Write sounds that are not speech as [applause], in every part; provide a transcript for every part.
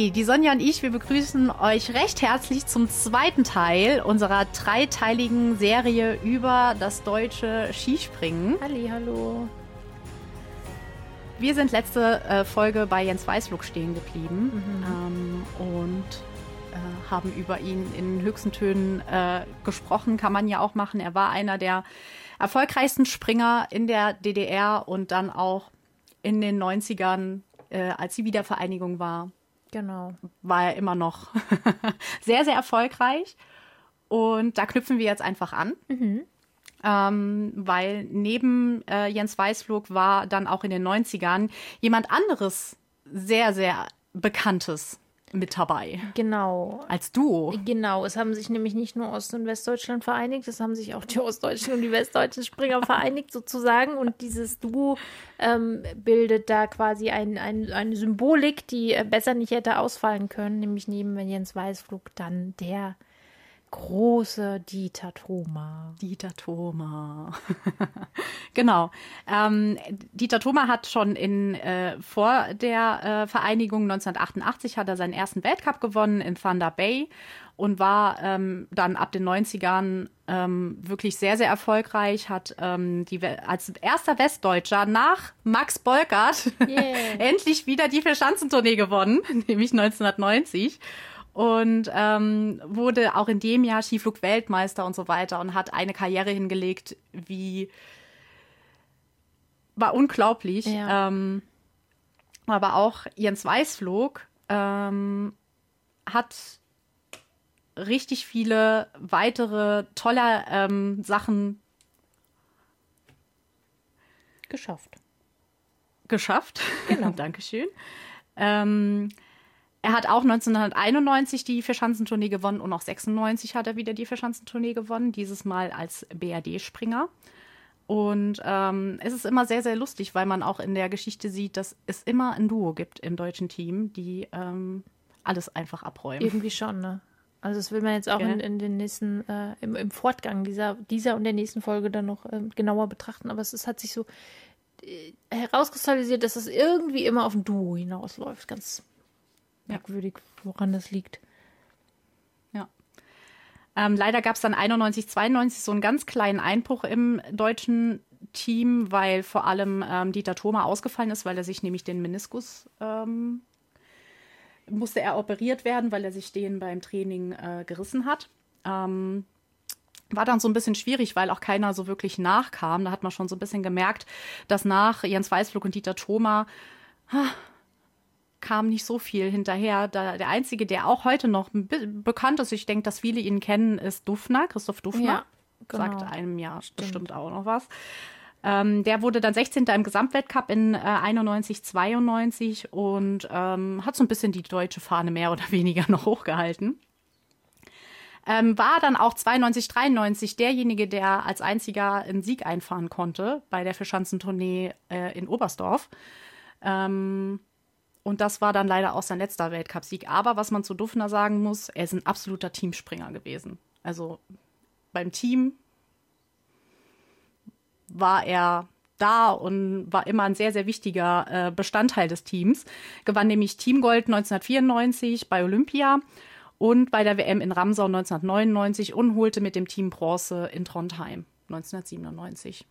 Hi, die Sonja und ich, wir begrüßen euch recht herzlich zum zweiten Teil unserer dreiteiligen Serie über das deutsche Skispringen. Halli, hallo. Wir sind letzte äh, Folge bei Jens Weißflug stehen geblieben mhm. ähm, und äh, haben über ihn in höchsten Tönen äh, gesprochen. Kann man ja auch machen. Er war einer der erfolgreichsten Springer in der DDR und dann auch in den 90ern, äh, als die Wiedervereinigung war. Genau. War er immer noch [laughs] sehr, sehr erfolgreich. Und da knüpfen wir jetzt einfach an. Mhm. Ähm, weil neben äh, Jens Weißflug war dann auch in den 90ern jemand anderes sehr, sehr Bekanntes mit dabei. Genau. Als Duo. Genau. Es haben sich nämlich nicht nur Ost- und Westdeutschland vereinigt, es haben sich auch die Ostdeutschen und die westdeutschen Springer [laughs] vereinigt sozusagen. Und dieses Duo ähm, bildet da quasi ein, ein, eine Symbolik, die äh, besser nicht hätte ausfallen können, nämlich neben Jens Weißflug dann der große Dieter Thoma. Dieter Thoma. [laughs] genau. Ähm, Dieter Thoma hat schon in, äh, vor der äh, Vereinigung 1988 hat er seinen ersten Weltcup gewonnen in Thunder Bay und war ähm, dann ab den 90ern ähm, wirklich sehr, sehr erfolgreich, hat ähm, die, als erster Westdeutscher nach Max Bolkert yeah. [laughs] endlich wieder die Verschanzentournee gewonnen, [laughs] nämlich 1990 und ähm, wurde auch in dem Jahr Skiflug-Weltmeister und so weiter und hat eine Karriere hingelegt, wie war unglaublich. Ja. Ähm, aber auch Jens Weißflug ähm, hat richtig viele weitere tolle ähm, Sachen geschafft. Geschafft. Genau. [laughs] Dankeschön. Ähm, er hat auch 1991 die Vierschanzentournee gewonnen und auch 96 hat er wieder die Vierschanzentournee gewonnen, dieses Mal als BRD-Springer. Und ähm, es ist immer sehr, sehr lustig, weil man auch in der Geschichte sieht, dass es immer ein Duo gibt im deutschen Team, die ähm, alles einfach abräumen. Irgendwie schon, ne? Also das will man jetzt auch in, in, den nächsten, äh, im, im, Fortgang dieser, dieser und der nächsten Folge dann noch äh, genauer betrachten. Aber es, es hat sich so äh, herauskristallisiert, dass es irgendwie immer auf ein Duo hinausläuft. Ganz merkwürdig, woran das liegt. Ja. Ähm, leider gab es dann 91, 92 so einen ganz kleinen Einbruch im deutschen Team, weil vor allem ähm, Dieter Thoma ausgefallen ist, weil er sich nämlich den Meniskus ähm, musste er operiert werden, weil er sich den beim Training äh, gerissen hat. Ähm, war dann so ein bisschen schwierig, weil auch keiner so wirklich nachkam. Da hat man schon so ein bisschen gemerkt, dass nach Jens Weißflug und Dieter Thoma kam nicht so viel hinterher. Da, der einzige, der auch heute noch be bekannt ist, ich denke, dass viele ihn kennen, ist Dufner, Christoph Dufner. Ja, genau. Sagt einem ja Stimmt. bestimmt auch noch was. Ähm, der wurde dann 16. im Gesamtweltcup in äh, 91, 92 und ähm, hat so ein bisschen die deutsche Fahne mehr oder [laughs] weniger noch hochgehalten. Ähm, war dann auch 92, 93 derjenige, der als einziger einen Sieg einfahren konnte bei der Verschanzentournee äh, in Oberstdorf. Ähm, und das war dann leider auch sein letzter Weltcupsieg. Aber was man zu Dufner sagen muss, er ist ein absoluter Teamspringer gewesen. Also beim Team war er da und war immer ein sehr, sehr wichtiger äh, Bestandteil des Teams. Gewann nämlich Teamgold 1994 bei Olympia und bei der WM in Ramsau 1999 und holte mit dem Team Bronze in Trondheim 1997.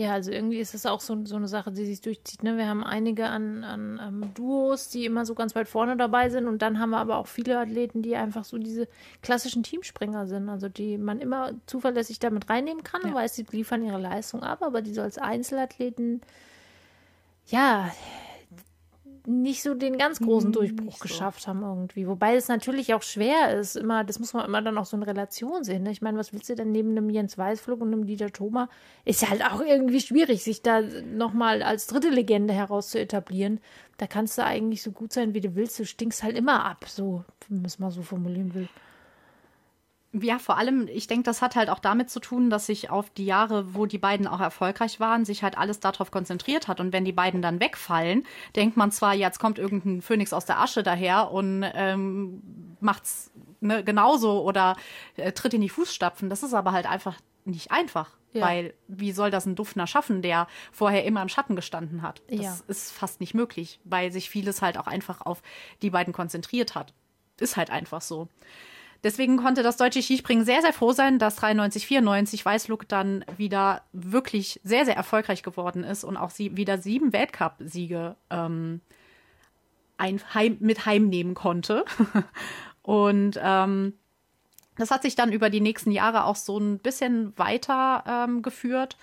Ja, also irgendwie ist das auch so, so eine Sache, die sich durchzieht. Ne? Wir haben einige an, an, an Duos, die immer so ganz weit vorne dabei sind. Und dann haben wir aber auch viele Athleten, die einfach so diese klassischen Teamspringer sind. Also die man immer zuverlässig damit reinnehmen kann und weiß, sie liefern ihre Leistung ab. Aber die so als Einzelathleten, ja, nicht so den ganz großen hm, Durchbruch so. geschafft haben irgendwie. Wobei es natürlich auch schwer ist, immer, das muss man immer dann auch so in Relation sehen. Ne? Ich meine, was willst du denn neben einem Jens Weißflug und einem Dieter Thoma? Ist halt auch irgendwie schwierig, sich da nochmal als dritte Legende heraus zu etablieren. Da kannst du eigentlich so gut sein, wie du willst. Du stinkst halt immer ab, so, wenn man es mal so formulieren will. Ja, vor allem, ich denke, das hat halt auch damit zu tun, dass sich auf die Jahre, wo die beiden auch erfolgreich waren, sich halt alles darauf konzentriert hat. Und wenn die beiden dann wegfallen, denkt man zwar, jetzt kommt irgendein Phönix aus der Asche daher und ähm, macht's ne, genauso oder äh, tritt in die Fußstapfen. Das ist aber halt einfach nicht einfach. Ja. Weil wie soll das ein Duftner schaffen, der vorher immer im Schatten gestanden hat? Das ja. ist fast nicht möglich, weil sich vieles halt auch einfach auf die beiden konzentriert hat. Ist halt einfach so. Deswegen konnte das deutsche Skispringen sehr, sehr froh sein, dass 93, 94 Weißluck dann wieder wirklich sehr, sehr erfolgreich geworden ist und auch sie wieder sieben Weltcup-Siege ähm, heim, mit heimnehmen konnte. [laughs] und ähm, das hat sich dann über die nächsten Jahre auch so ein bisschen weiter ähm, geführt.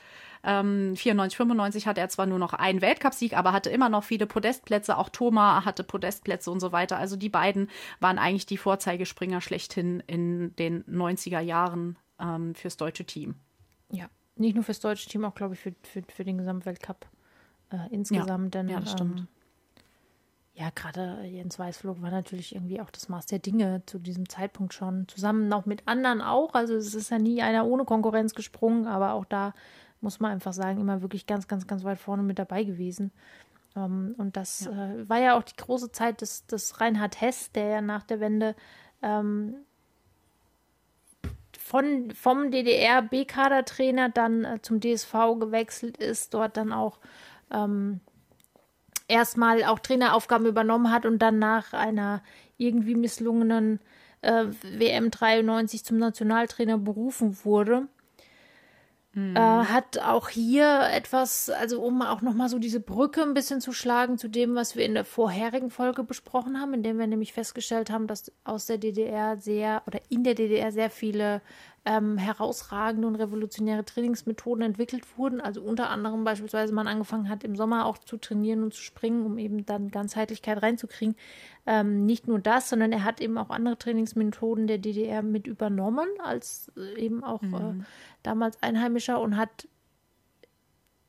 Ähm, 94, 95 hatte er zwar nur noch einen Weltcupsieg, aber hatte immer noch viele Podestplätze. Auch Thoma hatte Podestplätze und so weiter. Also die beiden waren eigentlich die Vorzeigespringer schlechthin in den 90er Jahren ähm, fürs deutsche Team. Ja, nicht nur fürs deutsche Team, auch glaube ich für, für, für den Gesamtweltcup äh, insgesamt. Ja, denn, ja das stimmt. Ähm, ja, gerade Jens Weißflug war natürlich irgendwie auch das Maß der Dinge zu diesem Zeitpunkt schon. Zusammen noch mit anderen auch. Also es ist ja nie einer ohne Konkurrenz gesprungen, aber auch da muss man einfach sagen, immer wirklich ganz, ganz, ganz weit vorne mit dabei gewesen. Ähm, und das ja. Äh, war ja auch die große Zeit des, des Reinhard Hess, der ja nach der Wende ähm, von, vom DDR-B-Kadertrainer dann äh, zum DSV gewechselt ist, dort dann auch ähm, erstmal auch Traineraufgaben übernommen hat und dann nach einer irgendwie misslungenen äh, WM 93 zum Nationaltrainer berufen wurde. Mhm. Äh, hat auch hier etwas, also um auch nochmal so diese Brücke ein bisschen zu schlagen zu dem, was wir in der vorherigen Folge besprochen haben, in dem wir nämlich festgestellt haben, dass aus der DDR sehr oder in der DDR sehr viele ähm, herausragende und revolutionäre Trainingsmethoden entwickelt wurden. Also unter anderem beispielsweise man angefangen hat, im Sommer auch zu trainieren und zu springen, um eben dann Ganzheitlichkeit reinzukriegen. Ähm, nicht nur das, sondern er hat eben auch andere Trainingsmethoden der DDR mit übernommen, als äh, eben auch mhm. äh, damals Einheimischer und hat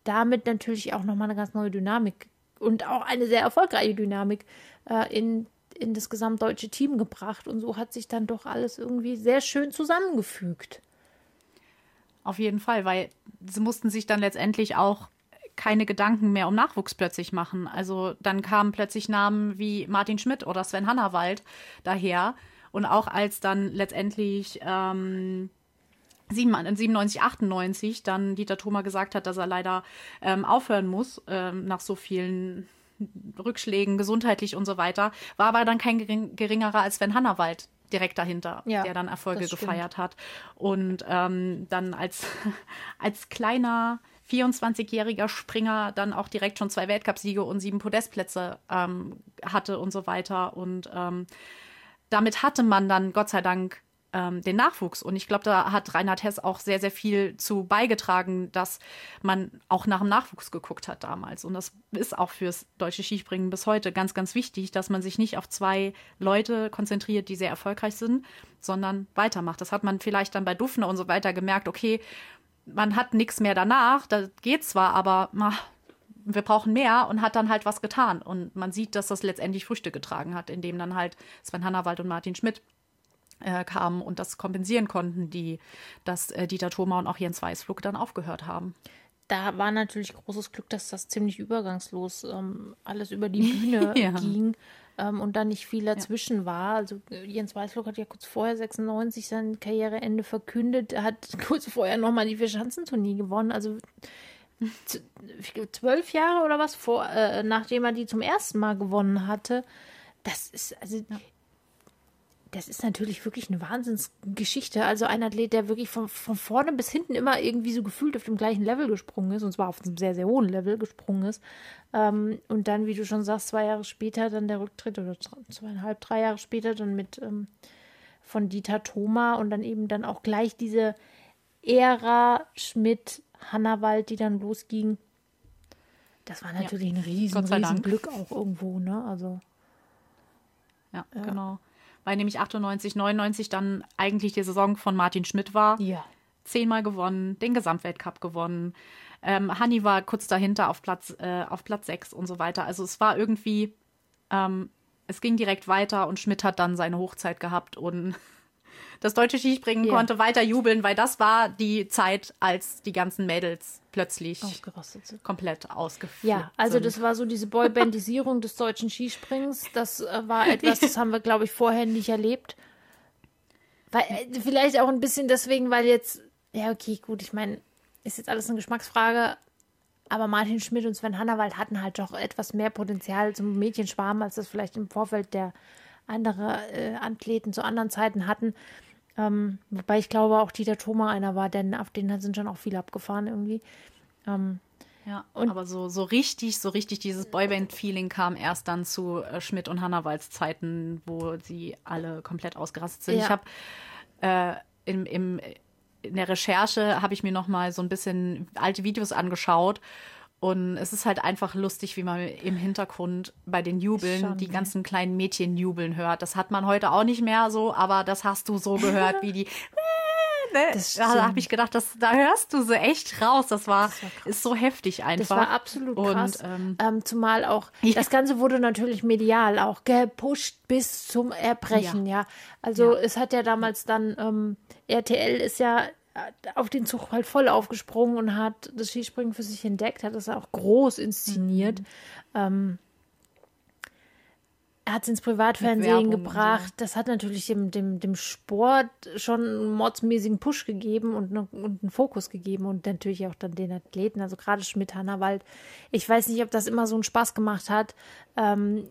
damit natürlich auch nochmal eine ganz neue Dynamik und auch eine sehr erfolgreiche Dynamik äh, in in das gesamtdeutsche Team gebracht. Und so hat sich dann doch alles irgendwie sehr schön zusammengefügt. Auf jeden Fall, weil sie mussten sich dann letztendlich auch keine Gedanken mehr um Nachwuchs plötzlich machen. Also dann kamen plötzlich Namen wie Martin Schmidt oder Sven Hannawald daher. Und auch als dann letztendlich ähm, 97, 98 dann Dieter Thoma gesagt hat, dass er leider ähm, aufhören muss ähm, nach so vielen Rückschlägen, gesundheitlich und so weiter, war aber dann kein gering, geringerer als Sven Hannawald direkt dahinter, ja, der dann Erfolge gefeiert hat. Und ähm, dann als, [laughs] als kleiner 24-jähriger Springer dann auch direkt schon zwei Weltcupsiege und sieben Podestplätze ähm, hatte und so weiter. Und ähm, damit hatte man dann Gott sei Dank ähm, den Nachwuchs. Und ich glaube, da hat Reinhard Hess auch sehr, sehr viel zu beigetragen, dass man auch nach dem Nachwuchs geguckt hat damals. Und das ist auch fürs deutsche Skispringen bis heute ganz, ganz wichtig, dass man sich nicht auf zwei Leute konzentriert, die sehr erfolgreich sind, sondern weitermacht. Das hat man vielleicht dann bei Dufner und so weiter gemerkt, okay, man hat nichts mehr danach, da geht zwar, aber ach, wir brauchen mehr und hat dann halt was getan. Und man sieht, dass das letztendlich Früchte getragen hat, indem dann halt Sven Hannawald und Martin Schmidt äh, kamen und das kompensieren konnten, die, dass äh, Dieter Thoma und auch Jens Weißflug dann aufgehört haben. Da war natürlich großes Glück, dass das ziemlich übergangslos ähm, alles über die [laughs] Bühne ja. ging ähm, und da nicht viel dazwischen ja. war. Also äh, Jens Weißflug hat ja kurz vorher 96 sein Karriereende verkündet, er hat [laughs] kurz vorher nochmal die Vierschanzentournee gewonnen. Also zwölf Jahre oder was vor, äh, nachdem er die zum ersten Mal gewonnen hatte. Das ist, also ja das ist natürlich wirklich eine Wahnsinnsgeschichte. Also ein Athlet, der wirklich von, von vorne bis hinten immer irgendwie so gefühlt auf dem gleichen Level gesprungen ist, und zwar auf einem sehr, sehr hohen Level gesprungen ist. Ähm, und dann, wie du schon sagst, zwei Jahre später dann der Rücktritt oder zweieinhalb, drei Jahre später dann mit ähm, von Dieter Thoma und dann eben dann auch gleich diese Ära Schmidt, Hannawald, die dann losging. Das war natürlich ja. ein riesen, riesen Glück auch irgendwo, ne? Also. Ja, ja. genau weil nämlich 98, 99 dann eigentlich die Saison von Martin Schmidt war. Ja. Zehnmal gewonnen, den Gesamtweltcup gewonnen. Ähm, Hanni war kurz dahinter auf Platz, äh, auf Platz 6 und so weiter. Also es war irgendwie, ähm, es ging direkt weiter und Schmidt hat dann seine Hochzeit gehabt und das deutsche Skispringen yeah. konnte weiter jubeln, weil das war die Zeit, als die ganzen Mädels plötzlich komplett ausgeführt Ja, also sind. das war so diese Boybandisierung des deutschen Skisprings. Das äh, war etwas, das haben wir, glaube ich, vorher nicht erlebt. Weil, äh, vielleicht auch ein bisschen deswegen, weil jetzt, ja, okay, gut, ich meine, ist jetzt alles eine Geschmacksfrage. Aber Martin Schmidt und Sven Hannawald hatten halt doch etwas mehr Potenzial zum Mädchenschwarm, als das vielleicht im Vorfeld der andere äh, Athleten zu anderen Zeiten hatten. Ähm, wobei ich glaube auch Dieter Thoma einer war, denn auf den sind schon auch viele abgefahren irgendwie. Ähm, ja, und aber so, so richtig, so richtig dieses Boyband-Feeling kam erst dann zu äh, Schmidt und Hannawalds Zeiten, wo sie alle komplett ausgerastet sind. Ja. Ich habe äh, im, im, in der Recherche habe ich mir noch mal so ein bisschen alte Videos angeschaut und es ist halt einfach lustig, wie man im Hintergrund bei den Jubeln Schon, die ne? ganzen kleinen Mädchen jubeln hört. Das hat man heute auch nicht mehr so, aber das hast du so gehört, wie die. [laughs] Ne? Da habe ich gedacht, das, da hörst du sie echt raus. Das war, das war ist so heftig einfach. Das war absolut krass. Und, ähm, ähm, zumal auch, ja. das Ganze wurde natürlich medial auch gepusht bis zum Erbrechen, ja. ja. Also ja. es hat ja damals dann, ähm, RTL ist ja auf den Zug halt voll aufgesprungen und hat das Skispringen für sich entdeckt, hat das auch groß inszeniert. Mhm. Ähm, er hat es ins Privatfernsehen gebracht. So. Das hat natürlich dem, dem, dem Sport schon einen mordsmäßigen Push gegeben und, ne, und einen Fokus gegeben und natürlich auch dann den Athleten, also gerade Schmidt, Hannawald. Ich weiß nicht, ob das immer so einen Spaß gemacht hat. Ähm,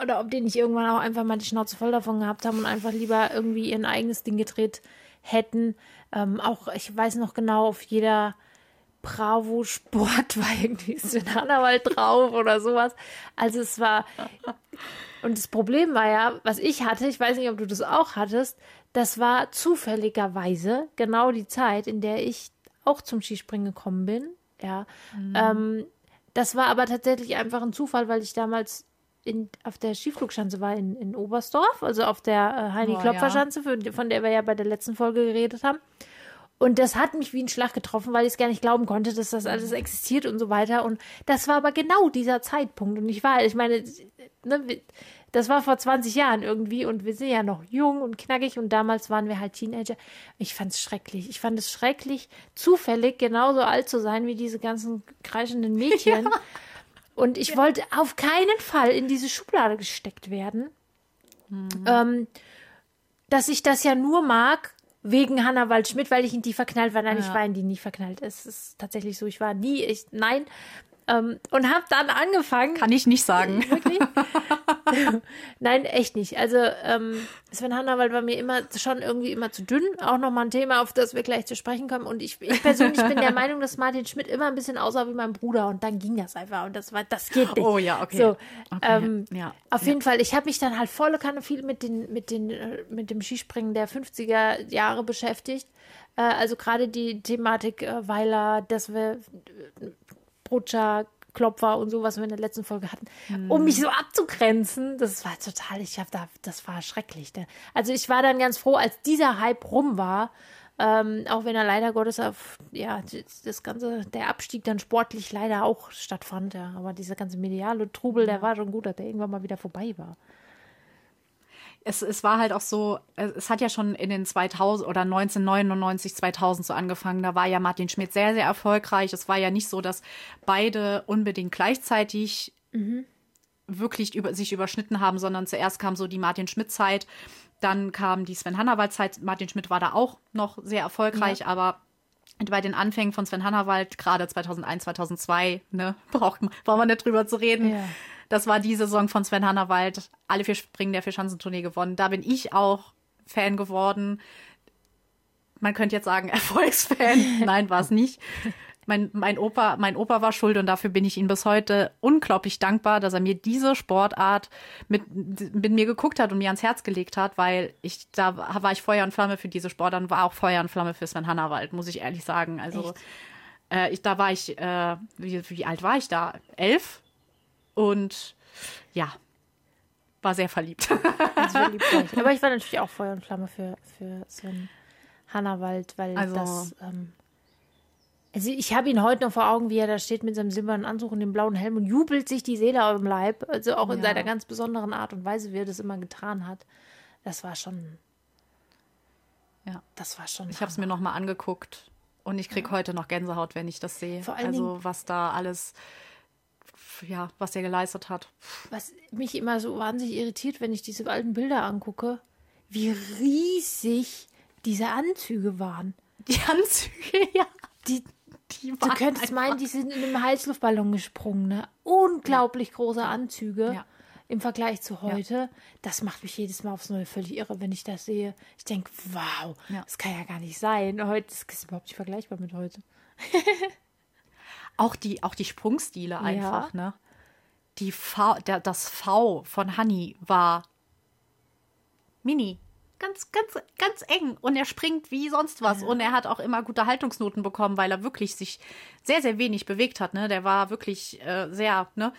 oder ob die nicht irgendwann auch einfach mal die Schnauze voll davon gehabt haben und einfach lieber irgendwie ihr eigenes Ding gedreht hätten. Ähm, auch, ich weiß noch genau, auf jeder Bravo Sport war irgendwie Sven Hannawald drauf oder sowas. Also es war. Und das Problem war ja, was ich hatte, ich weiß nicht, ob du das auch hattest, das war zufälligerweise genau die Zeit, in der ich auch zum Skispringen gekommen bin. Ja. Mhm. Ähm, das war aber tatsächlich einfach ein Zufall, weil ich damals in, auf der Skiflugschanze war in, in Oberstdorf, also auf der äh, Heini-Klopfer-Schanze, ja. von der wir ja bei der letzten Folge geredet haben. Und das hat mich wie ein Schlag getroffen, weil ich es gar nicht glauben konnte, dass das alles existiert und so weiter. Und das war aber genau dieser Zeitpunkt. Und ich war, ich meine, ne, das war vor 20 Jahren irgendwie und wir sind ja noch jung und knackig und damals waren wir halt Teenager. Ich fand es schrecklich. Ich fand es schrecklich, zufällig genauso alt zu sein wie diese ganzen kreischenden Mädchen. [laughs] Ja. Und ich ja. wollte auf keinen Fall in diese Schublade gesteckt werden. Mhm. Ähm, dass ich das ja nur mag wegen Hannah Waldschmidt, weil ich in die verknallt war. Nein, ja. ich war in die nie verknallt. Es ist tatsächlich so, ich war nie, ich, nein, ähm, und habe dann angefangen. Kann ich nicht sagen. [laughs] Wirklich? [laughs] Nein, echt nicht. Also ähm, Sven Hannawald war mir immer schon irgendwie immer zu dünn. Auch nochmal ein Thema, auf das wir gleich zu sprechen kommen. Und ich, ich persönlich bin der [laughs] Meinung, dass Martin Schmidt immer ein bisschen aussah wie mein Bruder. Und dann ging das einfach. Und das war, das geht nicht. Oh ja, okay. So, okay. Ähm, ja. Auf jeden Fall. Ich habe mich dann halt volle Kanne viel mit den, mit den, äh, mit dem Skispringen der 50er Jahre beschäftigt. Äh, also gerade die Thematik äh, Weiler, dass wir Brutscher, Klopfer und so, was wir in der letzten Folge hatten, mhm. um mich so abzugrenzen. Das war total, ich habe da, das war schrecklich. Ne? Also ich war dann ganz froh, als dieser Hype rum war, ähm, auch wenn er leider Gottes auf, ja, das ganze, der Abstieg dann sportlich leider auch stattfand, ja. Aber dieser ganze mediale Trubel, der war schon gut, dass der irgendwann mal wieder vorbei war es, es war halt auch so, es hat ja schon in den 2000 oder 1999, 2000 so angefangen. Da war ja Martin Schmidt sehr, sehr erfolgreich. Es war ja nicht so, dass beide unbedingt gleichzeitig mhm. wirklich über, sich überschnitten haben, sondern zuerst kam so die Martin Schmidt-Zeit, dann kam die Sven Hannawald-Zeit. Martin Schmidt war da auch noch sehr erfolgreich, ja. aber bei den Anfängen von Sven Hannawald, gerade 2001, 2002, ne, [laughs] braucht, braucht man nicht drüber zu reden. Ja das war die Saison von Sven Hannawald. Alle vier Springen der Vierschanzentournee gewonnen. Da bin ich auch Fan geworden. Man könnte jetzt sagen, [laughs] Erfolgsfan. Nein, war es nicht. Mein, mein, Opa, mein Opa war schuld und dafür bin ich ihm bis heute unglaublich dankbar, dass er mir diese Sportart mit, mit mir geguckt hat und mir ans Herz gelegt hat, weil ich, da war ich Feuer und Flamme für diese Sportart und war auch Feuer und Flamme für Sven Hannawald, muss ich ehrlich sagen. Also, äh, ich, da war ich, äh, wie, wie alt war ich da? Elf? Und ja, war sehr verliebt. Also verliebt [laughs] Aber ich war natürlich auch Feuer und Flamme für, für Sven Hannawald, weil also, das. Ähm, also ich habe ihn heute noch vor Augen, wie er da steht mit seinem silbernen Anzug und dem blauen Helm und jubelt sich die Seele aus dem Leib. Also auch in ja. seiner ganz besonderen Art und Weise, wie er das immer getan hat. Das war schon. Ja. Das war schon. Ich habe es mir nochmal angeguckt und ich kriege ja. heute noch Gänsehaut, wenn ich das sehe. Vor allen also was da alles ja, was er geleistet hat. Was mich immer so wahnsinnig irritiert, wenn ich diese alten Bilder angucke, wie riesig diese Anzüge waren. Die Anzüge, [laughs] ja. Die, die du könntest meinen, die sind in einem Heißluftballon gesprungen. Ne? Unglaublich große Anzüge. Ja im Vergleich zu heute. Ja. Das macht mich jedes Mal aufs Neue völlig irre, wenn ich das sehe. Ich denke, wow, ja. das kann ja gar nicht sein. Heute das ist überhaupt nicht vergleichbar mit heute. [laughs] auch die, auch die Sprungstile einfach, ja. ne? Die v, der, das V von Honey war mini. Ganz, ganz, ganz eng. Und er springt wie sonst was. Ja. Und er hat auch immer gute Haltungsnoten bekommen, weil er wirklich sich sehr, sehr wenig bewegt hat. Ne? Der war wirklich äh, sehr, ne?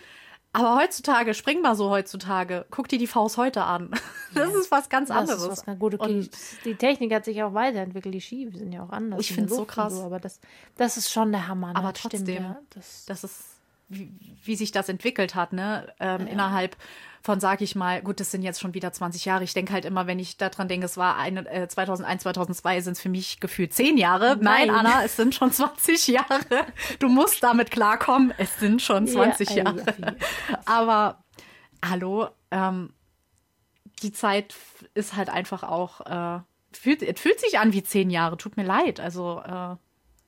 Aber heutzutage, spring mal so heutzutage, guck dir die Faust heute an. [laughs] Das ja, ist was ganz anderes. Das ist was gut. Okay, die Technik hat sich auch weiterentwickelt, die Ski sind ja auch anders. Ich finde es so krass. So, aber das, das ist schon der Hammer. Ne? Aber trotzdem, stimmt, ja. das, das ist, wie, wie, sich das entwickelt hat, ne? Ähm, ja. Innerhalb von, sag ich mal, gut, das sind jetzt schon wieder 20 Jahre. Ich denke halt immer, wenn ich daran denke, es war eine, äh, 2001, 2002, sind es für mich gefühlt 10 Jahre. Nein. Nein. Anna, es sind schon 20 Jahre. Du musst damit klarkommen, es sind schon 20 ja, Jahre. Aber hallo, ähm, die Zeit ist halt einfach auch, äh, fühlt, es fühlt sich an wie 10 Jahre. Tut mir leid. Also, äh,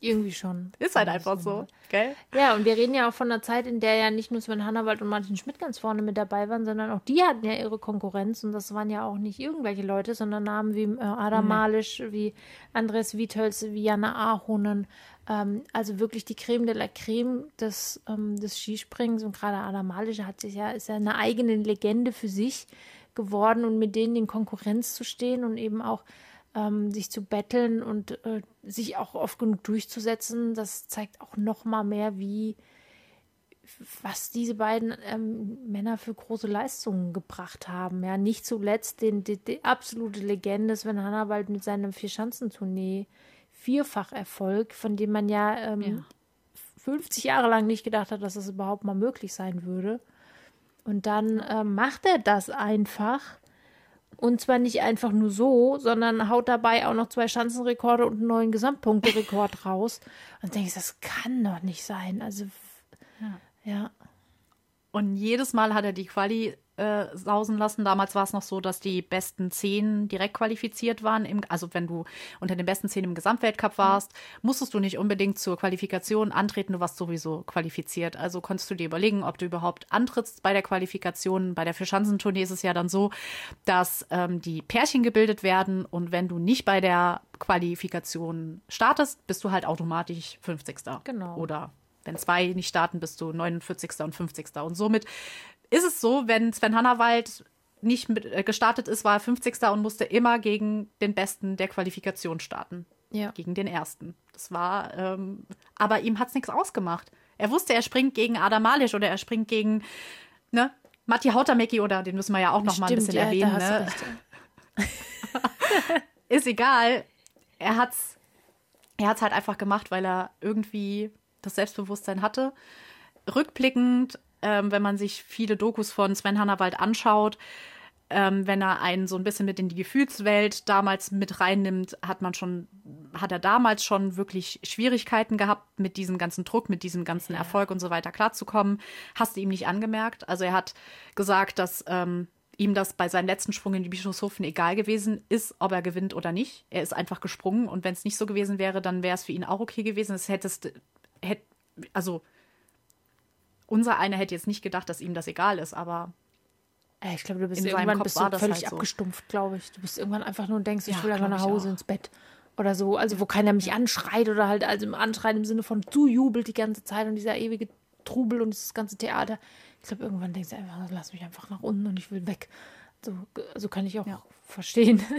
irgendwie schon. Ist halt einfach so, gell? Ja, und wir reden ja auch von einer Zeit, in der ja nicht nur Sven Hannawald und Martin Schmidt ganz vorne mit dabei waren, sondern auch die hatten ja ihre Konkurrenz und das waren ja auch nicht irgendwelche Leute, sondern Namen wie äh, Adam mhm. Malisch, wie Andres Wietholz, wie Jana Ahonen. Ähm, also wirklich die Creme de la Creme des, ähm, des Skisprings und gerade Adam Malisch hat sich ja, ist ja eine eigene Legende für sich geworden und mit denen in Konkurrenz zu stehen und eben auch ähm, sich zu betteln und äh, sich auch oft genug durchzusetzen, das zeigt auch noch mal mehr, wie was diese beiden ähm, Männer für große Leistungen gebracht haben. Ja, nicht zuletzt den, die, die absolute Legende Sven Hannawald mit seinem Vierschanzentournee Vierfacherfolg, von dem man ja, ähm, ja 50 Jahre lang nicht gedacht hat, dass das überhaupt mal möglich sein würde. Und dann äh, macht er das einfach und zwar nicht einfach nur so, sondern haut dabei auch noch zwei Schanzenrekorde und einen neuen Gesamtpunkterekord [laughs] raus. Und denkst, das kann doch nicht sein. Also, ja. ja. Und jedes Mal hat er die Quali äh, sausen lassen. Damals war es noch so, dass die besten zehn direkt qualifiziert waren. Im, also wenn du unter den besten zehn im Gesamtweltcup warst, musstest du nicht unbedingt zur Qualifikation antreten, du warst sowieso qualifiziert. Also konntest du dir überlegen, ob du überhaupt antrittst bei der Qualifikation. Bei der Verschanzentournee ist es ja dann so, dass ähm, die Pärchen gebildet werden und wenn du nicht bei der Qualifikation startest, bist du halt automatisch 50. Genau. Oder wenn zwei nicht starten, bist du 49. und 50. Und somit ist es so, wenn Sven Hannawald nicht mit, äh, gestartet ist, war er 50. und musste immer gegen den Besten der Qualifikation starten. Ja. Gegen den Ersten. Das war, ähm, aber ihm hat es nichts ausgemacht. Er wusste, er springt gegen Adam Malisch oder er springt gegen, ne, Matti Hautamecki oder den müssen wir ja auch noch Stimmt, mal ein bisschen ja, erwähnen. Ne? [laughs] ist egal. Er hat's, er hat's halt einfach gemacht, weil er irgendwie das Selbstbewusstsein hatte. Rückblickend ähm, wenn man sich viele Dokus von Sven Hannawald anschaut. Ähm, wenn er einen so ein bisschen mit in die Gefühlswelt damals mit reinnimmt, hat man schon, hat er damals schon wirklich Schwierigkeiten gehabt, mit diesem ganzen Druck, mit diesem ganzen Erfolg und so weiter klarzukommen. Hast du ihm nicht angemerkt? Also er hat gesagt, dass ähm, ihm das bei seinem letzten Sprung in die Bischofshofen egal gewesen ist, ob er gewinnt oder nicht. Er ist einfach gesprungen und wenn es nicht so gewesen wäre, dann wäre es für ihn auch okay gewesen. Es hättest, hätte, also unser einer hätte jetzt nicht gedacht, dass ihm das egal ist, aber ich glaube, du bist irgendwann bist du völlig halt so. abgestumpft, glaube ich. Du bist irgendwann einfach nur und denkst, ja, ich will einfach nach Hause ins Bett oder so. Also wo keiner mich anschreit oder halt also im Anschreien im Sinne von zu jubelt die ganze Zeit und dieser ewige Trubel und dieses ganze Theater. Ich glaube, irgendwann denkst du einfach, lass mich einfach nach unten und ich will weg. So, so kann ich auch ja. verstehen. [laughs]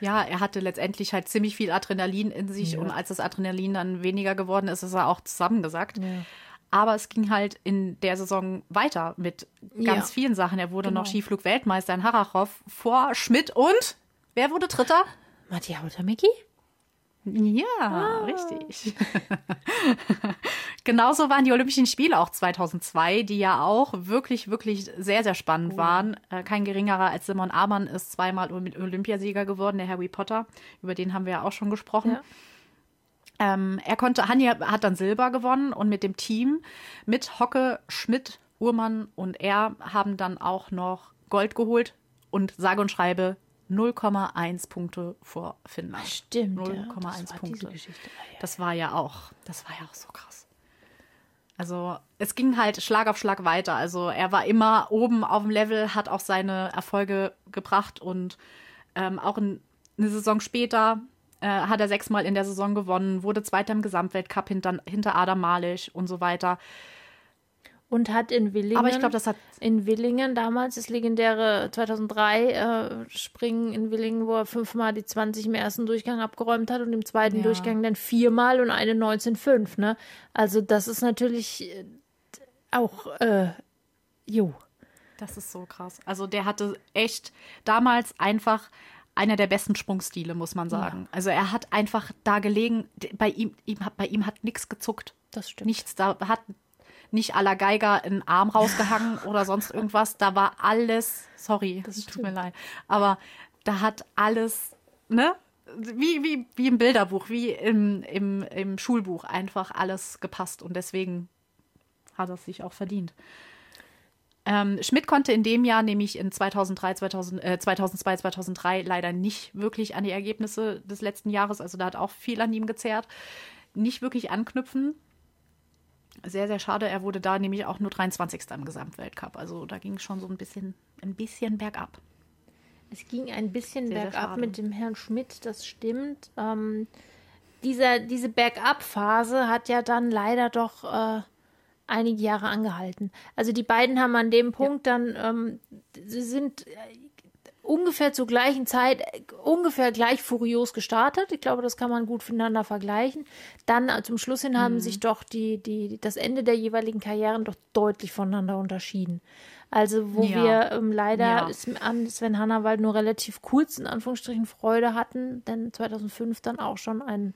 Ja, er hatte letztendlich halt ziemlich viel Adrenalin in sich ja. und als das Adrenalin dann weniger geworden ist, ist er auch zusammengesackt. Ja. Aber es ging halt in der Saison weiter mit ganz ja. vielen Sachen. Er wurde genau. noch Skiflug-Weltmeister in Harachow vor Schmidt und wer wurde Dritter? Matthias Hautamiki? Ja, ah. richtig. [laughs] Genauso waren die Olympischen Spiele auch 2002, die ja auch wirklich, wirklich sehr, sehr spannend oh. waren. Äh, kein geringerer als Simon Amann ist zweimal Olympiasieger geworden, der Harry Potter. Über den haben wir ja auch schon gesprochen. Ja. Ähm, er konnte, Hanni hat dann Silber gewonnen und mit dem Team, mit Hocke, Schmidt, Uhrmann und er haben dann auch noch Gold geholt und sage und schreibe 0,1 Punkte vor Finnland. Stimmt. 0,1 ja, Punkte. Das war ja auch, das war ja auch so krass. Also es ging halt Schlag auf Schlag weiter. Also er war immer oben auf dem Level, hat auch seine Erfolge gebracht und ähm, auch in, eine Saison später äh, hat er sechsmal in der Saison gewonnen, wurde Zweiter im Gesamtweltcup hinter, hinter Adam Malich und so weiter und hat in Willingen, aber ich glaube, das hat in Willingen damals das legendäre 2003 äh, Springen in Willingen, wo er fünfmal die 20 im ersten Durchgang abgeräumt hat und im zweiten ja. Durchgang dann viermal und eine 19,5. Ne? Also das ist natürlich äh, auch, äh, jo. Das ist so krass. Also der hatte echt damals einfach einer der besten Sprungstile, muss man sagen. Ja. Also er hat einfach da gelegen, bei ihm, ihm bei ihm hat nichts gezuckt. Das stimmt. Nichts, da hat nicht aller Geiger einen Arm rausgehangen [laughs] oder sonst irgendwas. Da war alles, sorry, das tut mir leid, aber da hat alles, ne? Wie, wie, wie im Bilderbuch, wie im, im, im Schulbuch einfach alles gepasst und deswegen hat er sich auch verdient. Ähm, Schmidt konnte in dem Jahr, nämlich in 2003, 2000, äh, 2002, 2003, leider nicht wirklich an die Ergebnisse des letzten Jahres, also da hat auch viel an ihm gezerrt, nicht wirklich anknüpfen sehr, sehr schade. Er wurde da nämlich auch nur 23. im Gesamtweltcup. Also da ging es schon so ein bisschen, ein bisschen bergab. Es ging ein bisschen sehr, bergab sehr mit dem Herrn Schmidt, das stimmt. Ähm, dieser, diese Bergab-Phase hat ja dann leider doch äh, einige Jahre angehalten. Also die beiden haben an dem Punkt ja. dann, ähm, sie sind ungefähr zur gleichen Zeit, ungefähr gleich furios gestartet. Ich glaube, das kann man gut miteinander vergleichen. Dann äh, zum Schluss hin haben mhm. sich doch die, die, das Ende der jeweiligen Karrieren doch deutlich voneinander unterschieden. Also, wo ja. wir ähm, leider ja. an Sven Hannawald nur relativ kurz in Anführungsstrichen Freude hatten, denn 2005 dann auch schon ein,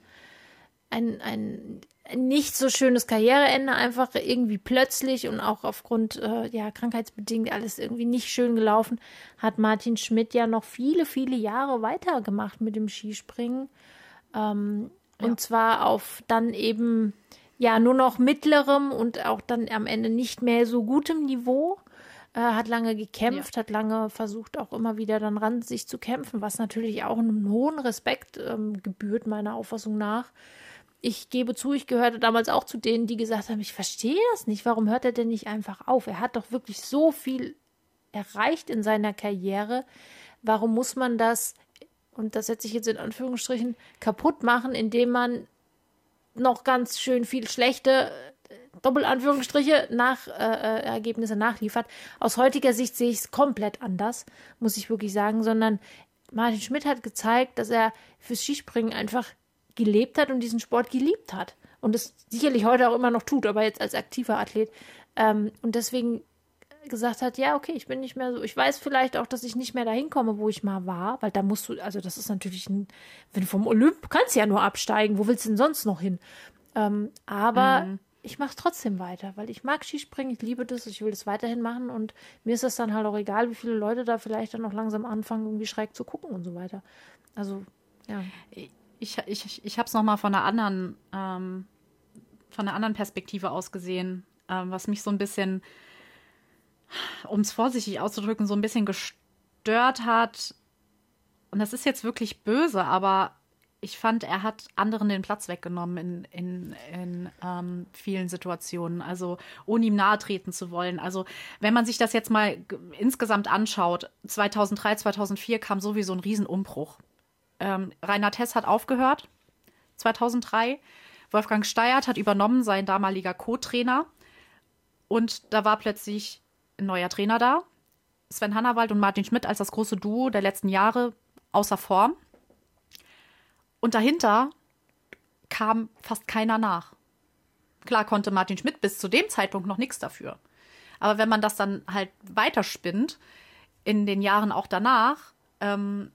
ein, ein nicht so schönes Karriereende, einfach irgendwie plötzlich und auch aufgrund äh, ja krankheitsbedingt alles irgendwie nicht schön gelaufen, hat Martin Schmidt ja noch viele, viele Jahre weitergemacht mit dem Skispringen. Ähm, ja. Und zwar auf dann eben ja nur noch mittlerem und auch dann am Ende nicht mehr so gutem Niveau. Äh, hat lange gekämpft, ja. hat lange versucht, auch immer wieder dann ran sich zu kämpfen, was natürlich auch einen hohen Respekt ähm, gebührt, meiner Auffassung nach ich gebe zu, ich gehörte damals auch zu denen, die gesagt haben, ich verstehe das nicht. Warum hört er denn nicht einfach auf? Er hat doch wirklich so viel erreicht in seiner Karriere. Warum muss man das, und das setze ich jetzt in Anführungsstrichen, kaputt machen, indem man noch ganz schön viel schlechte Doppelanführungsstriche nach äh, äh, Ergebnisse nachliefert. Aus heutiger Sicht sehe ich es komplett anders, muss ich wirklich sagen, sondern Martin Schmidt hat gezeigt, dass er fürs Skispringen einfach gelebt hat und diesen Sport geliebt hat. Und es sicherlich heute auch immer noch tut, aber jetzt als aktiver Athlet. Ähm, und deswegen gesagt hat, ja, okay, ich bin nicht mehr so. Ich weiß vielleicht auch, dass ich nicht mehr dahin komme, wo ich mal war, weil da musst du, also das ist natürlich ein, wenn du vom Olymp kannst ja nur absteigen, wo willst du denn sonst noch hin? Ähm, aber mhm. ich mache es trotzdem weiter, weil ich mag Skispringen, ich liebe das, ich will das weiterhin machen und mir ist das dann halt auch egal, wie viele Leute da vielleicht dann noch langsam anfangen, irgendwie schräg zu gucken und so weiter. Also, ja ich, ich, ich habe es nochmal von einer anderen, ähm, von einer anderen Perspektive aus gesehen, ähm, was mich so ein bisschen, um es vorsichtig auszudrücken, so ein bisschen gestört hat. Und das ist jetzt wirklich böse, aber ich fand, er hat anderen den Platz weggenommen in, in, in ähm, vielen Situationen, also ohne ihm nahe treten zu wollen. Also wenn man sich das jetzt mal insgesamt anschaut, 2003, 2004 kam sowieso ein Riesenumbruch ähm, Reinhard Hess hat aufgehört, 2003. Wolfgang Steyert hat übernommen, sein damaliger Co-Trainer. Und da war plötzlich ein neuer Trainer da. Sven Hannawald und Martin Schmidt als das große Duo der letzten Jahre außer Form. Und dahinter kam fast keiner nach. Klar konnte Martin Schmidt bis zu dem Zeitpunkt noch nichts dafür. Aber wenn man das dann halt weiterspinnt, in den Jahren auch danach, ähm,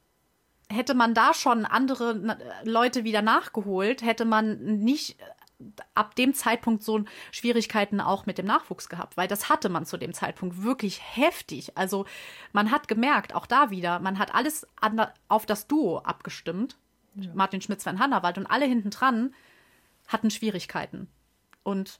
hätte man da schon andere Leute wieder nachgeholt, hätte man nicht äh, ab dem Zeitpunkt so Schwierigkeiten auch mit dem Nachwuchs gehabt, weil das hatte man zu dem Zeitpunkt wirklich heftig. Also man hat gemerkt, auch da wieder, man hat alles auf das Duo abgestimmt. Ja. Martin Schmitz, Sven Hannawald und alle hinten dran hatten Schwierigkeiten. Und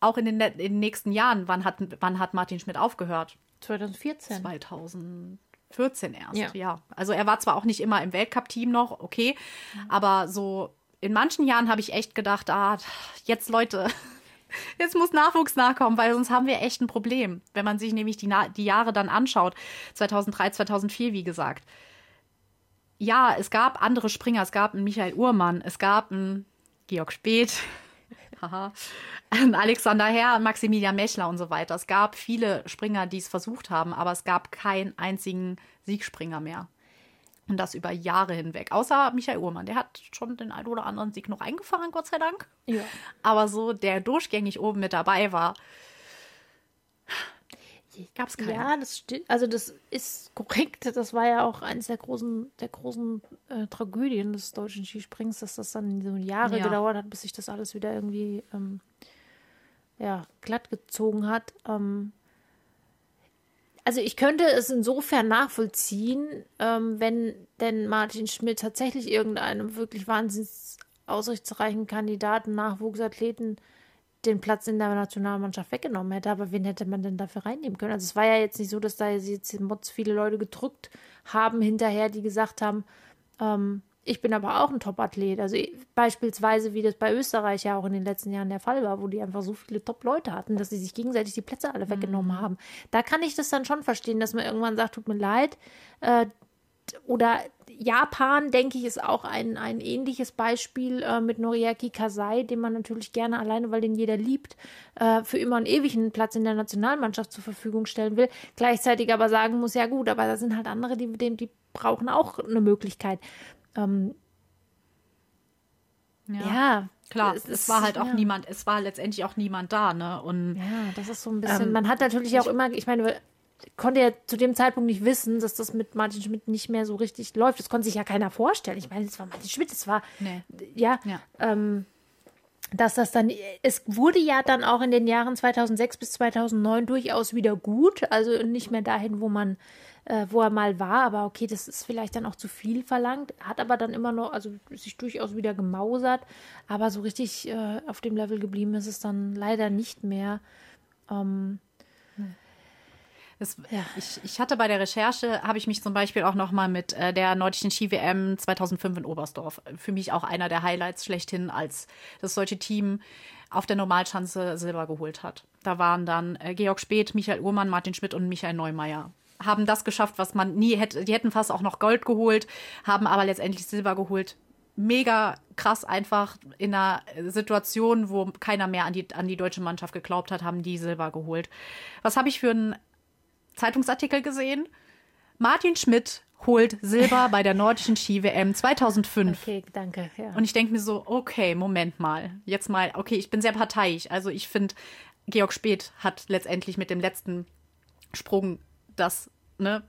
auch in den, in den nächsten Jahren, wann hat, wann hat Martin Schmidt aufgehört? 2014. 2000 14 erst, ja. ja. Also er war zwar auch nicht immer im Weltcup-Team noch, okay, mhm. aber so in manchen Jahren habe ich echt gedacht, ah, jetzt Leute, [laughs] jetzt muss Nachwuchs nachkommen, weil sonst haben wir echt ein Problem. Wenn man sich nämlich die, die Jahre dann anschaut, 2003, 2004, wie gesagt. Ja, es gab andere Springer, es gab einen Michael Uhrmann, es gab einen Georg Speth, haha, Alexander Herr, Maximilian Mechler und so weiter. Es gab viele Springer, die es versucht haben, aber es gab keinen einzigen Siegspringer mehr. Und das über Jahre hinweg. Außer Michael Uhrmann, der hat schon den einen oder anderen Sieg noch eingefahren, Gott sei Dank. Ja. Aber so, der durchgängig oben mit dabei war, gab es keinen. Ja, das stimmt. Also das ist korrekt. Das war ja auch eines der großen, der großen äh, Tragödien des deutschen Skisprings, dass das dann so Jahre ja. gedauert hat, bis sich das alles wieder irgendwie ähm, ja, glatt gezogen hat. Ähm, also ich könnte es insofern nachvollziehen, ähm, wenn denn Martin Schmidt tatsächlich irgendeinem wirklich wahnsinnig ausrichtsreichen Kandidaten, Nachwuchsathleten den Platz in der Nationalmannschaft weggenommen hätte. Aber wen hätte man denn dafür reinnehmen können? Also es war ja jetzt nicht so, dass da jetzt Mods viele Leute gedrückt haben hinterher, die gesagt haben, ähm, ich bin aber auch ein Top-Athlet. Also beispielsweise, wie das bei Österreich ja auch in den letzten Jahren der Fall war, wo die einfach so viele Top-Leute hatten, dass sie sich gegenseitig die Plätze alle weggenommen mhm. haben. Da kann ich das dann schon verstehen, dass man irgendwann sagt, tut mir leid. Äh, oder Japan, denke ich, ist auch ein, ein ähnliches Beispiel äh, mit Noriaki Kasai, den man natürlich gerne alleine, weil den jeder liebt, äh, für immer und ewig einen Platz in der Nationalmannschaft zur Verfügung stellen will. Gleichzeitig aber sagen muss, ja gut, aber da sind halt andere, die, die, die brauchen auch eine Möglichkeit. Ähm, ja. ja. Klar, es, es, war halt auch ja. niemand, es war letztendlich auch niemand da, ne? Und ja, das ist so ein bisschen. Ähm, man hat natürlich auch immer, ich meine, konnte ja zu dem Zeitpunkt nicht wissen, dass das mit Martin Schmidt nicht mehr so richtig läuft. Das konnte sich ja keiner vorstellen. Ich meine, es war Martin Schmidt, es war nee. ja, ja. Ähm, dass das dann, es wurde ja dann auch in den Jahren 2006 bis 2009 durchaus wieder gut, also nicht mehr dahin, wo man äh, wo er mal war. Aber okay, das ist vielleicht dann auch zu viel verlangt. Hat aber dann immer noch, also sich durchaus wieder gemausert. Aber so richtig äh, auf dem Level geblieben ist es dann leider nicht mehr. Ähm, das, ja. ich, ich hatte bei der Recherche, habe ich mich zum Beispiel auch noch mal mit äh, der nordischen Ski-WM 2005 in Oberstdorf, für mich auch einer der Highlights schlechthin, als das deutsche Team auf der Normalschanze Silber geholt hat. Da waren dann äh, Georg Speth, Michael Uhrmann, Martin Schmidt und Michael Neumeier haben das geschafft, was man nie hätte. Die hätten fast auch noch Gold geholt, haben aber letztendlich Silber geholt. Mega krass einfach in einer Situation, wo keiner mehr an die, an die deutsche Mannschaft geglaubt hat, haben die Silber geholt. Was habe ich für einen Zeitungsartikel gesehen? Martin Schmidt holt Silber bei der nordischen Ski-WM 2005. Okay, danke. Ja. Und ich denke mir so, okay, Moment mal. Jetzt mal, okay, ich bin sehr parteiisch. Also ich finde, Georg Speth hat letztendlich mit dem letzten Sprung das, ne,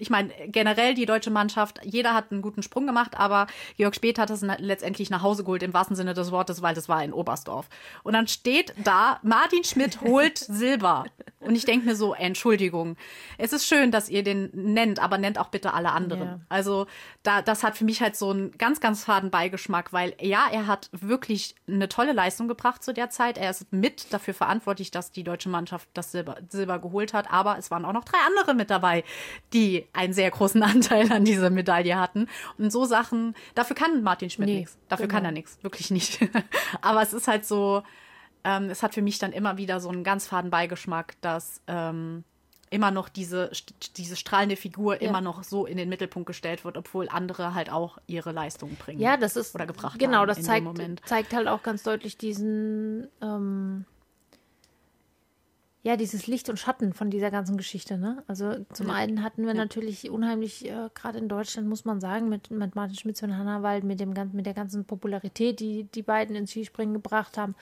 ich meine, generell die deutsche Mannschaft, jeder hat einen guten Sprung gemacht, aber Georg Speth hat es letztendlich nach Hause geholt, im wahrsten Sinne des Wortes, weil das war in Oberstdorf. Und dann steht da, Martin Schmidt holt Silber. Und ich denke mir so, Entschuldigung, es ist schön, dass ihr den nennt, aber nennt auch bitte alle anderen. Ja. Also da, das hat für mich halt so einen ganz, ganz faden Beigeschmack, weil ja, er hat wirklich eine tolle Leistung gebracht zu der Zeit. Er ist mit dafür verantwortlich, dass die deutsche Mannschaft das Silber, Silber geholt hat, aber es waren auch noch drei andere mit dabei, die einen sehr großen [laughs] Anteil an dieser Medaille hatten. Und so Sachen, dafür kann Martin Schmidt nee, nichts. Dafür genau. kann er nichts, wirklich nicht. [laughs] Aber es ist halt so, ähm, es hat für mich dann immer wieder so einen ganz faden Beigeschmack, dass ähm, immer noch diese, diese strahlende Figur ja. immer noch so in den Mittelpunkt gestellt wird, obwohl andere halt auch ihre Leistungen bringen. Ja, das ist oder gebracht genau, haben. Genau, das zeigt, zeigt halt auch ganz deutlich diesen ähm, ja, dieses Licht und Schatten von dieser ganzen Geschichte. Ne? Also zum ja. einen hatten wir ja. natürlich unheimlich, äh, gerade in Deutschland muss man sagen, mit, mit Martin Schmitz und Hannawald, mit, dem, mit der ganzen Popularität, die die beiden ins Skispringen gebracht haben.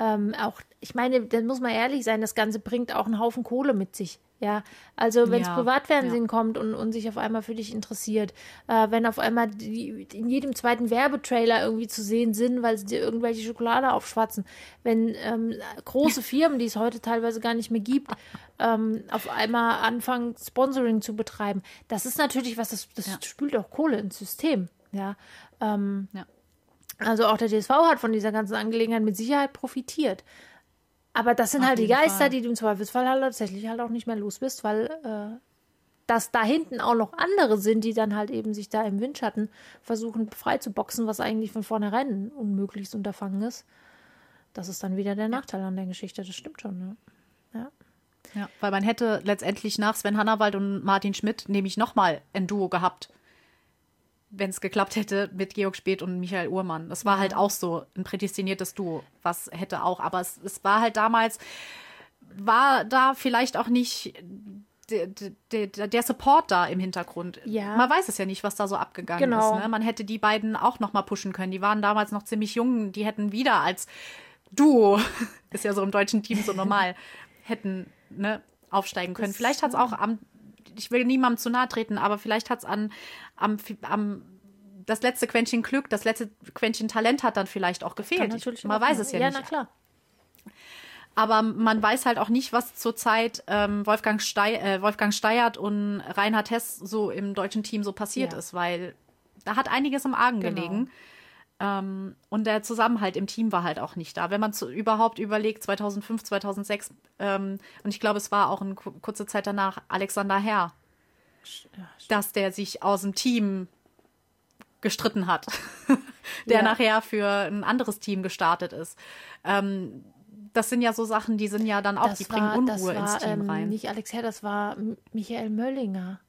Ähm, auch, ich meine, da muss man ehrlich sein, das Ganze bringt auch einen Haufen Kohle mit sich. Ja, also wenn es ja, Privatfernsehen ja. kommt und, und sich auf einmal für dich interessiert, äh, wenn auf einmal die, in jedem zweiten Werbetrailer irgendwie zu sehen sind, weil sie dir irgendwelche Schokolade aufschwatzen, wenn ähm, große [laughs] Firmen, die es heute teilweise gar nicht mehr gibt, ähm, auf einmal anfangen, Sponsoring zu betreiben, das ist natürlich was, das, das ja. spült auch Kohle ins System. Ja, ähm, ja. Also auch der DSV hat von dieser ganzen Angelegenheit mit Sicherheit profitiert. Aber das sind Auf halt die Geister, Fall. die du im Zweifelsfall halt tatsächlich halt auch nicht mehr los bist, weil äh, dass da hinten auch noch andere sind, die dann halt eben sich da im Windschatten versuchen frei zu boxen, was eigentlich von vornherein ein unmögliches Unterfangen ist. Das ist dann wieder der Nachteil an der Geschichte, das stimmt schon, ne? Ja. Ja, weil man hätte letztendlich nach Sven Hannawald und Martin Schmidt nämlich nochmal ein Duo gehabt, wenn es geklappt hätte mit Georg Speth und Michael Uhrmann. Das war halt auch so ein prädestiniertes Duo, was hätte auch, aber es, es war halt damals, war da vielleicht auch nicht der, der, der, Support da im Hintergrund. Ja. Man weiß es ja nicht, was da so abgegangen genau. ist. Ne? Man hätte die beiden auch noch mal pushen können. Die waren damals noch ziemlich jung. Die hätten wieder als Duo, [laughs] ist ja so im deutschen Team so normal, [laughs] hätten ne, aufsteigen können. Das vielleicht hat es auch am, ich will niemandem zu nahe treten, aber vielleicht hat es an am, am das letzte Quäntchen Glück, das letzte Quäntchen Talent hat dann vielleicht auch gefehlt. Ich, man weiß es ja, ja nicht. Ja, na klar. Aber man weiß halt auch nicht, was zurzeit ähm, Wolfgang, Stey äh, Wolfgang Steiert und Reinhard Hess so im deutschen Team so passiert ja. ist, weil da hat einiges im Argen genau. gelegen. Ähm, und der Zusammenhalt im Team war halt auch nicht da. Wenn man zu, überhaupt überlegt, 2005, 2006, ähm, und ich glaube, es war auch eine kurze Zeit danach Alexander Herr, ja, dass der sich aus dem Team gestritten hat, [laughs] der ja. nachher für ein anderes Team gestartet ist. Ähm, das sind ja so Sachen, die sind ja dann auch, das die war, bringen Unruhe war, ins Team ähm, rein. Nicht Alex Herr, das war Michael Möllinger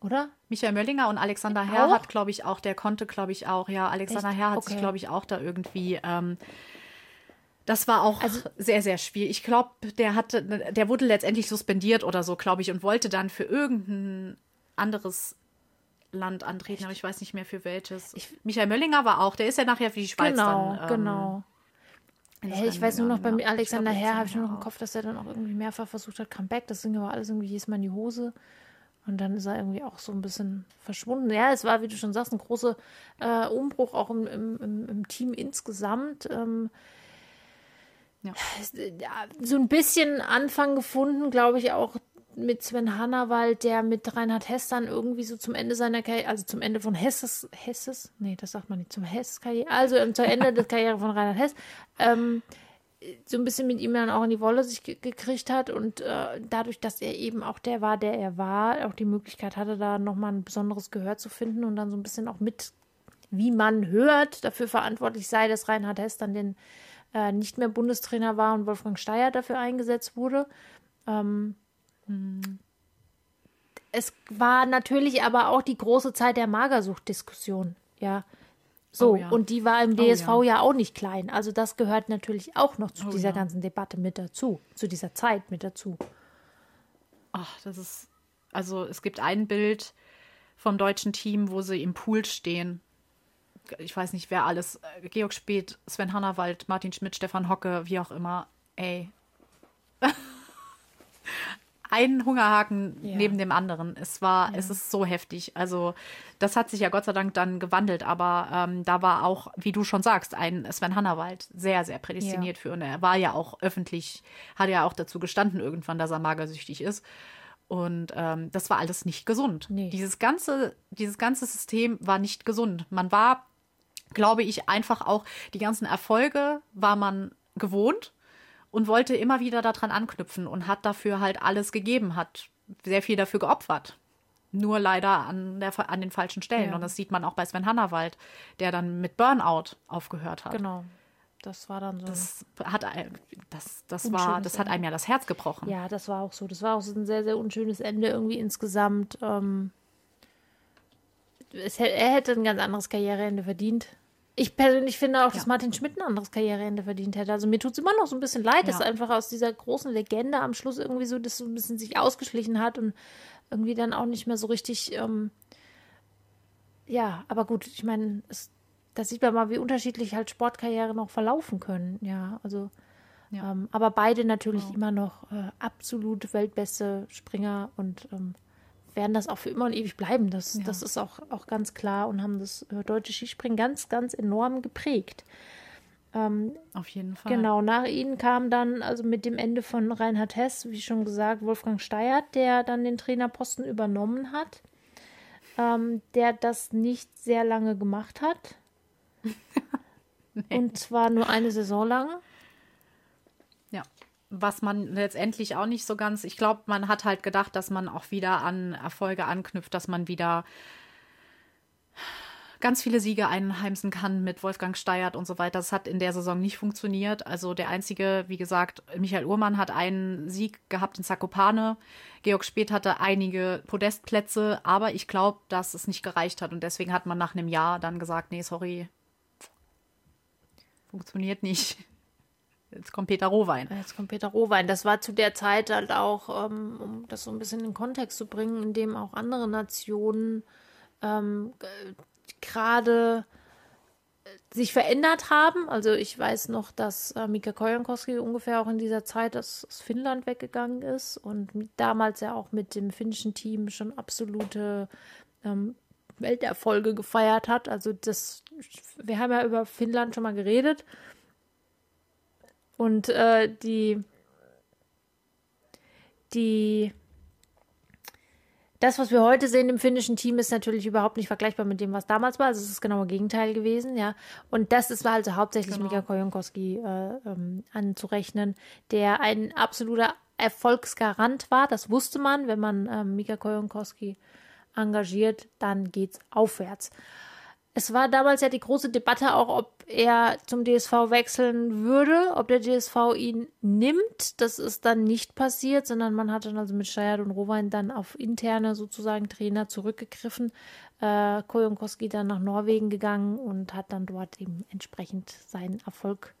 oder? Michael Möllinger und Alexander Herr hat, glaube ich, auch, der konnte, glaube ich, auch, ja, Alexander Echt? Herr hat okay. sich, glaube ich, auch da irgendwie. Ähm, das war auch also, sehr, sehr schwierig. Ich glaube, der hatte, der wurde letztendlich suspendiert oder so, glaube ich, und wollte dann für irgendein anderes Land antreten, aber ich weiß nicht mehr für welches. Ich, Michael Möllinger war auch, der ist ja nachher für die Schweiz genau, dann. Ähm, genau. Hey, ich weiß nur noch, bei Alexander Herr habe ich nur noch im Kopf, dass er dann auch irgendwie mehrfach versucht hat, Comeback. Das ging aber alles irgendwie jedes Mal in die Hose. Und dann ist er irgendwie auch so ein bisschen verschwunden. Ja, es war, wie du schon sagst, ein großer äh, Umbruch auch im, im, im, Team insgesamt. Ähm, ja. So ein bisschen Anfang gefunden, glaube ich, auch mit Sven Hannawald, der mit Reinhard Hess dann irgendwie so zum Ende seiner Karriere, also zum Ende von Hesses, Hesses, nee, das sagt man nicht, zum Hess-Karriere, also zum Ende [laughs] der Karriere von Reinhard Hess, ähm, so ein bisschen mit ihm dann auch in die Wolle sich gekriegt hat und äh, dadurch, dass er eben auch der war, der er war, auch die Möglichkeit hatte, da nochmal ein besonderes Gehör zu finden und dann so ein bisschen auch mit, wie man hört, dafür verantwortlich sei, dass Reinhard Hess dann den äh, nicht mehr Bundestrainer war und Wolfgang Steyer dafür eingesetzt wurde. Ähm, es war natürlich aber auch die große Zeit der Magersucht-Diskussion, ja. So, oh ja. und die war im DSV oh ja. ja. auch nicht klein. Also das gehört natürlich auch noch zu oh dieser ja. ganzen Debatte mit dazu, zu dieser Zeit mit dazu. Ach, das ist, also es gibt ein Bild vom deutschen Team, wo sie im Pool stehen. Ich weiß nicht, wer alles. Georg Speth, Sven Hannawald, Martin Schmidt, Stefan Hocke, wie auch immer. Ey. [laughs] ein Hungerhaken ja. neben dem anderen. Es war, ja. es ist so heftig. Also das hat sich ja Gott sei Dank dann gewandelt, aber ähm, da war auch, wie du schon sagst, ein Sven Hannawald sehr, sehr prädestiniert ja. für. Und er war ja auch öffentlich, hat ja auch dazu gestanden irgendwann, dass er magersüchtig ist. Und ähm, das war alles nicht gesund. Nee. Dieses ganze, dieses ganze System war nicht gesund. Man war, glaube ich, einfach auch die ganzen Erfolge war man gewohnt und wollte immer wieder daran anknüpfen und hat dafür halt alles gegeben, hat sehr viel dafür geopfert. Nur leider an, der, an den falschen Stellen. Ja. Und das sieht man auch bei Sven Hannawald, der dann mit Burnout aufgehört hat. Genau. Das war dann so. Das hat, das, das war, das hat einem ja das Herz gebrochen. Ja, das war auch so. Das war auch so ein sehr, sehr unschönes Ende irgendwie insgesamt. Ähm, es, er hätte ein ganz anderes Karriereende verdient ich persönlich finde auch, dass ja. Martin Schmidt ein anderes Karriereende verdient hätte. Also mir tut es immer noch so ein bisschen leid, ja. dass einfach aus dieser großen Legende am Schluss irgendwie so das so ein bisschen sich ausgeschlichen hat und irgendwie dann auch nicht mehr so richtig. Ähm, ja, aber gut, ich meine, da sieht man mal, wie unterschiedlich halt Sportkarriere noch verlaufen können. Ja, also. Ja. Ähm, aber beide natürlich wow. immer noch äh, absolut weltbeste Springer und ähm, werden das auch für immer und ewig bleiben. Das, ja. das ist auch, auch ganz klar und haben das äh, deutsche Skispringen ganz, ganz enorm geprägt. Ähm, Auf jeden Fall. Genau, nach ihnen kam dann, also mit dem Ende von Reinhard Hess, wie schon gesagt, Wolfgang Steiert, der dann den Trainerposten übernommen hat, ähm, der das nicht sehr lange gemacht hat. [laughs] nee. Und zwar nur eine Saison lang. Was man letztendlich auch nicht so ganz, ich glaube, man hat halt gedacht, dass man auch wieder an Erfolge anknüpft, dass man wieder ganz viele Siege einheimsen kann mit Wolfgang Steiert und so weiter. Das hat in der Saison nicht funktioniert. Also der einzige, wie gesagt, Michael Uhrmann hat einen Sieg gehabt in Zakopane. Georg Speth hatte einige Podestplätze, aber ich glaube, dass es nicht gereicht hat und deswegen hat man nach einem Jahr dann gesagt, nee, sorry, funktioniert nicht. Jetzt kommt Peter Rohwein. Jetzt kommt Peter Rohwein. Das war zu der Zeit halt auch, ähm, um das so ein bisschen in Kontext zu bringen, in dem auch andere Nationen ähm, gerade äh, sich verändert haben. Also ich weiß noch, dass äh, Mika Kojankowski ungefähr auch in dieser Zeit aus, aus, Finnland weggegangen ist und damals ja auch mit dem finnischen Team schon absolute ähm, Welterfolge gefeiert hat. Also das, wir haben ja über Finnland schon mal geredet und äh, die, die, das, was wir heute sehen im finnischen Team, ist natürlich überhaupt nicht vergleichbar mit dem, was damals war. Also es ist genau das Gegenteil gewesen, ja. Und das ist, war also hauptsächlich genau. Mika Kojonkowski äh, ähm, anzurechnen, der ein absoluter Erfolgsgarant war. Das wusste man, wenn man ähm, Mika Kojonkowski engagiert, dann geht's aufwärts. Es war damals ja die große Debatte auch, ob er zum DSV wechseln würde, ob der DSV ihn nimmt. Das ist dann nicht passiert, sondern man hat dann also mit Steyert und Rowein dann auf interne sozusagen Trainer zurückgegriffen. Äh, Kojonkowski dann nach Norwegen gegangen und hat dann dort eben entsprechend seinen Erfolg,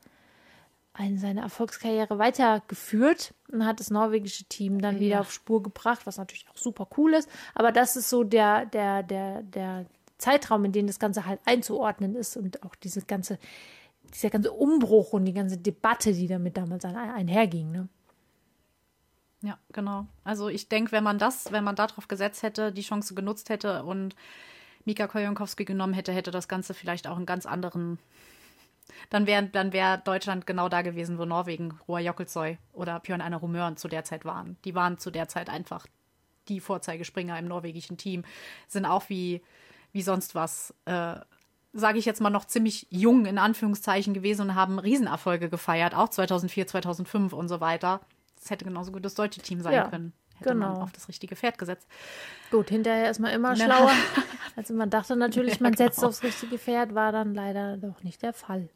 eine, seine Erfolgskarriere weitergeführt und hat das norwegische Team dann ja. wieder auf Spur gebracht, was natürlich auch super cool ist. Aber das ist so der, der, der, der, Zeitraum, in dem das Ganze halt einzuordnen ist und auch diese ganze, dieser ganze Umbruch und die ganze Debatte, die damit damals einherging. Ne? Ja, genau. Also ich denke, wenn man das, wenn man darauf gesetzt hätte, die Chance genutzt hätte und Mika Kojonkowski genommen hätte, hätte das Ganze vielleicht auch einen ganz anderen. Dann wäre dann wär Deutschland genau da gewesen, wo Norwegen, Roa Jokkelzoy oder Björn Einer Rumören zu der Zeit waren. Die waren zu der Zeit einfach die Vorzeigespringer im norwegischen Team. Sind auch wie wie sonst was, äh, sage ich jetzt mal, noch ziemlich jung in Anführungszeichen gewesen und haben Riesenerfolge gefeiert, auch 2004, 2005 und so weiter. Das hätte genauso gut das deutsche Team sein ja, können. Hätte genau. man auf das richtige Pferd gesetzt. Gut, hinterher ist man immer schlauer. [laughs] also man dachte natürlich, ja, man setzt genau. aufs richtige Pferd, war dann leider doch nicht der Fall.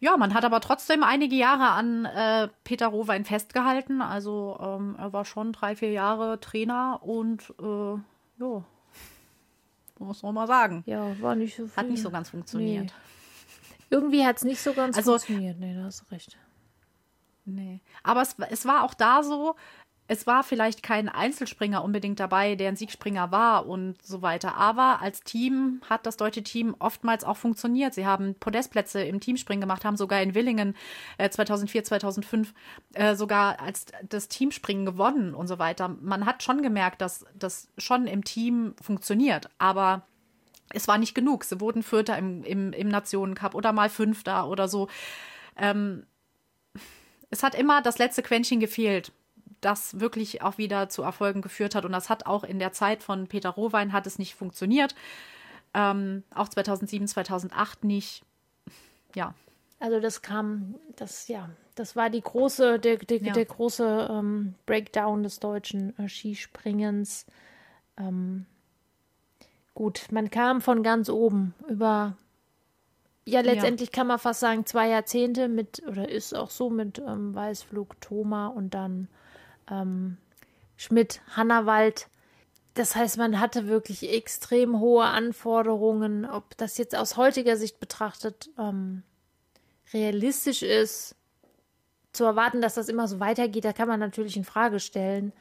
Ja, man hat aber trotzdem einige Jahre an äh, Peter Rohwein festgehalten. Also ähm, er war schon drei, vier Jahre Trainer und äh, ja, muss man mal sagen. Ja, war nicht so viel. Hat nicht so ganz funktioniert. Nee. Irgendwie hat es nicht so ganz also, funktioniert. Nee, da hast du recht. Nee. Aber es, es war auch da so, es war vielleicht kein Einzelspringer unbedingt dabei, der ein Siegspringer war und so weiter. Aber als Team hat das deutsche Team oftmals auch funktioniert. Sie haben Podestplätze im Teamspringen gemacht, haben sogar in Willingen äh, 2004, 2005 äh, sogar als das Teamspringen gewonnen und so weiter. Man hat schon gemerkt, dass das schon im Team funktioniert. Aber es war nicht genug. Sie wurden Vierter im, im, im Nationencup oder mal Fünfter oder so. Ähm, es hat immer das letzte Quäntchen gefehlt das wirklich auch wieder zu Erfolgen geführt hat. Und das hat auch in der Zeit von Peter Rohwein hat es nicht funktioniert. Ähm, auch 2007, 2008 nicht. Ja. Also das kam, das ja, das war die große, der, der, ja. der große ähm, Breakdown des deutschen äh, Skispringens. Ähm, gut, man kam von ganz oben über ja, letztendlich ja. kann man fast sagen, zwei Jahrzehnte mit, oder ist auch so mit ähm, Weißflug, Thoma und dann ähm, Schmidt, Hannawald. Das heißt, man hatte wirklich extrem hohe Anforderungen. Ob das jetzt aus heutiger Sicht betrachtet ähm, realistisch ist, zu erwarten, dass das immer so weitergeht, da kann man natürlich in Frage stellen.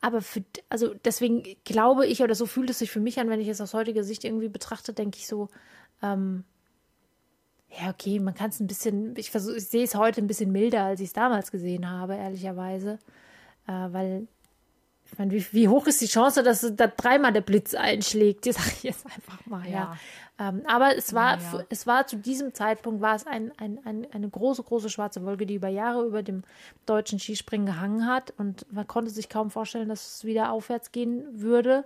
Aber für, also deswegen glaube ich, oder so fühlt es sich für mich an, wenn ich es aus heutiger Sicht irgendwie betrachte, denke ich so, ähm, ja, okay, man kann es ein bisschen, ich versuche, ich sehe es heute ein bisschen milder, als ich es damals gesehen habe, ehrlicherweise. Äh, weil, ich meine, wie, wie, hoch ist die Chance, dass da dreimal der Blitz einschlägt? Die sage ich jetzt einfach mal, ja. ja. Ähm, aber es war, ja, ja. es war zu diesem Zeitpunkt war es ein, ein, ein, eine große, große schwarze Wolke, die über Jahre über dem deutschen Skispringen gehangen hat. Und man konnte sich kaum vorstellen, dass es wieder aufwärts gehen würde.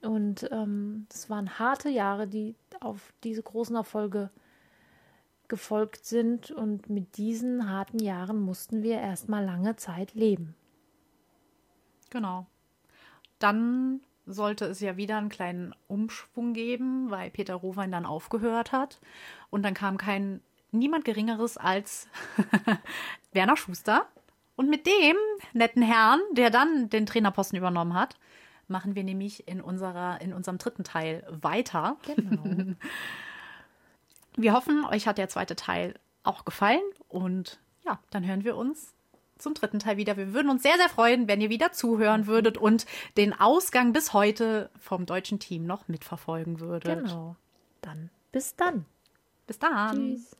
Und ähm, es waren harte Jahre, die auf diese großen Erfolge gefolgt sind und mit diesen harten Jahren mussten wir erstmal lange Zeit leben. Genau. Dann sollte es ja wieder einen kleinen Umschwung geben, weil Peter Rowein dann aufgehört hat. Und dann kam kein niemand Geringeres als [laughs] Werner Schuster. Und mit dem netten Herrn, der dann den Trainerposten übernommen hat, machen wir nämlich in, unserer, in unserem dritten Teil weiter. Genau. [laughs] wir hoffen, euch hat der zweite Teil auch gefallen. Und ja, dann hören wir uns zum dritten Teil wieder. Wir würden uns sehr, sehr freuen, wenn ihr wieder zuhören würdet und den Ausgang bis heute vom deutschen Team noch mitverfolgen würdet. Genau. Dann bis dann. Bis dann. Tschüss.